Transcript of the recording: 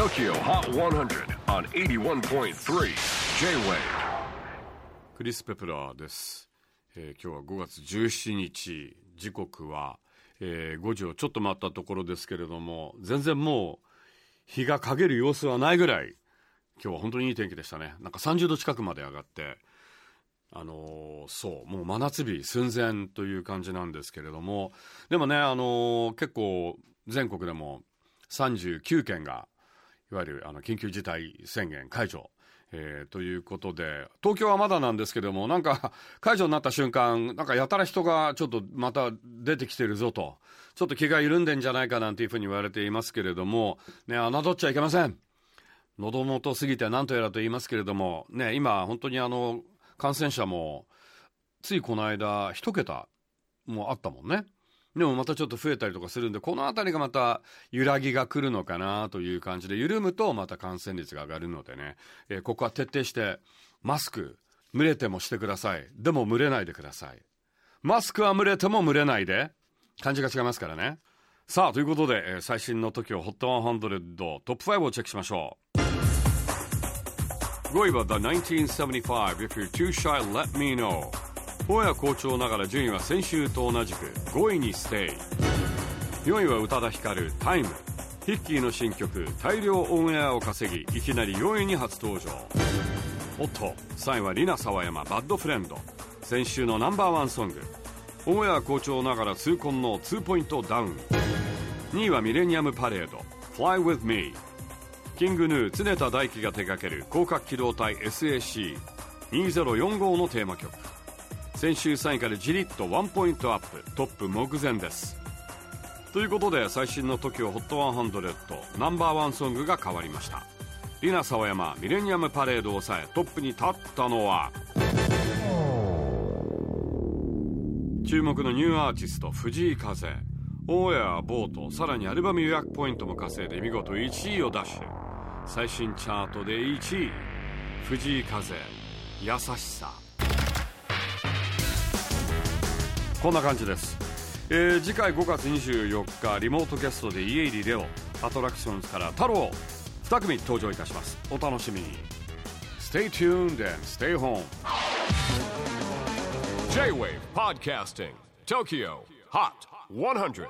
TOKYO HOT 100 on 81.3 J-WAVE クリス・ペプラーです、えー今日は5月17日。時刻は、えー5時をちょっと回ったところですけれども全然もう日が陰る様子はないぐらい今日は本当にいい天気でしたね。なんか30度近くまで上がってあのーそうもう真夏日寸前という感じなんですけれどもでもね、あのー結構全国でも39県がいわゆるあの緊急事態宣言解除、えーということで東京はまだなんですけどもなんか解除になった瞬間なんかやたら人がちょっとまた出てきてるぞと。ちょっと気が緩んでんじゃないかなんていうふうに言われていますけれどもね侮っちゃいけません。喉元過ぎて何とやらと言いますけれどもね今本当にあの感染者もついこの間一桁もあったもんね。でもまたちょっと増えたりとかするんでこの辺りがまた揺らぎが来るのかなという感じで緩むとまた感染率が上がるのでね、えーここは徹底してマスク蒸れてもしてください。でも蒸れないでください。マスクは蒸れても蒸れないで。感じが違いますからね。さあということで、えー最新の TOKIOHOT100 トップ5をチェックしましょう。5位は The 1975 If You're Too Shy Let Me Know. 大谷好調ながら順位は先週と同じく5位にステイ。4位は宇多田ヒカル「タイム。ヒッキーの新曲「大量オンエア」を稼ぎいきなり4位に初登場。おっと3位はリナ沢山「バッドフレンド」先週のナンバーワンソング。オンエア好調ながら痛恨の2ポイントダウン。2位はミレニアムパレード「Fly With Me」キングヌー常田大輝が手掛ける広角機動隊 SAC2045 のテーマ曲。先週3位からじりっとワンポイントアップトップ目前です。ということで最新の TOKIOHOT100 ナンバーワンソングが変わりました。 Rina Sawayama、millennium parade を抑えトップに立ったのは注目のニューアーティスト藤井風。オンエア vote さらにアルバム予約ポイントも稼いで見事1位を奪取最新チャートで1位。藤井風優しさ。こんな感じです、えー次回5月24日リモートゲストで家入レオアトラクションズから太郎2組登場いたします。お楽しみに。Stay tuned and stay home. J-WAVE PODCASTING TOKYO HOT 100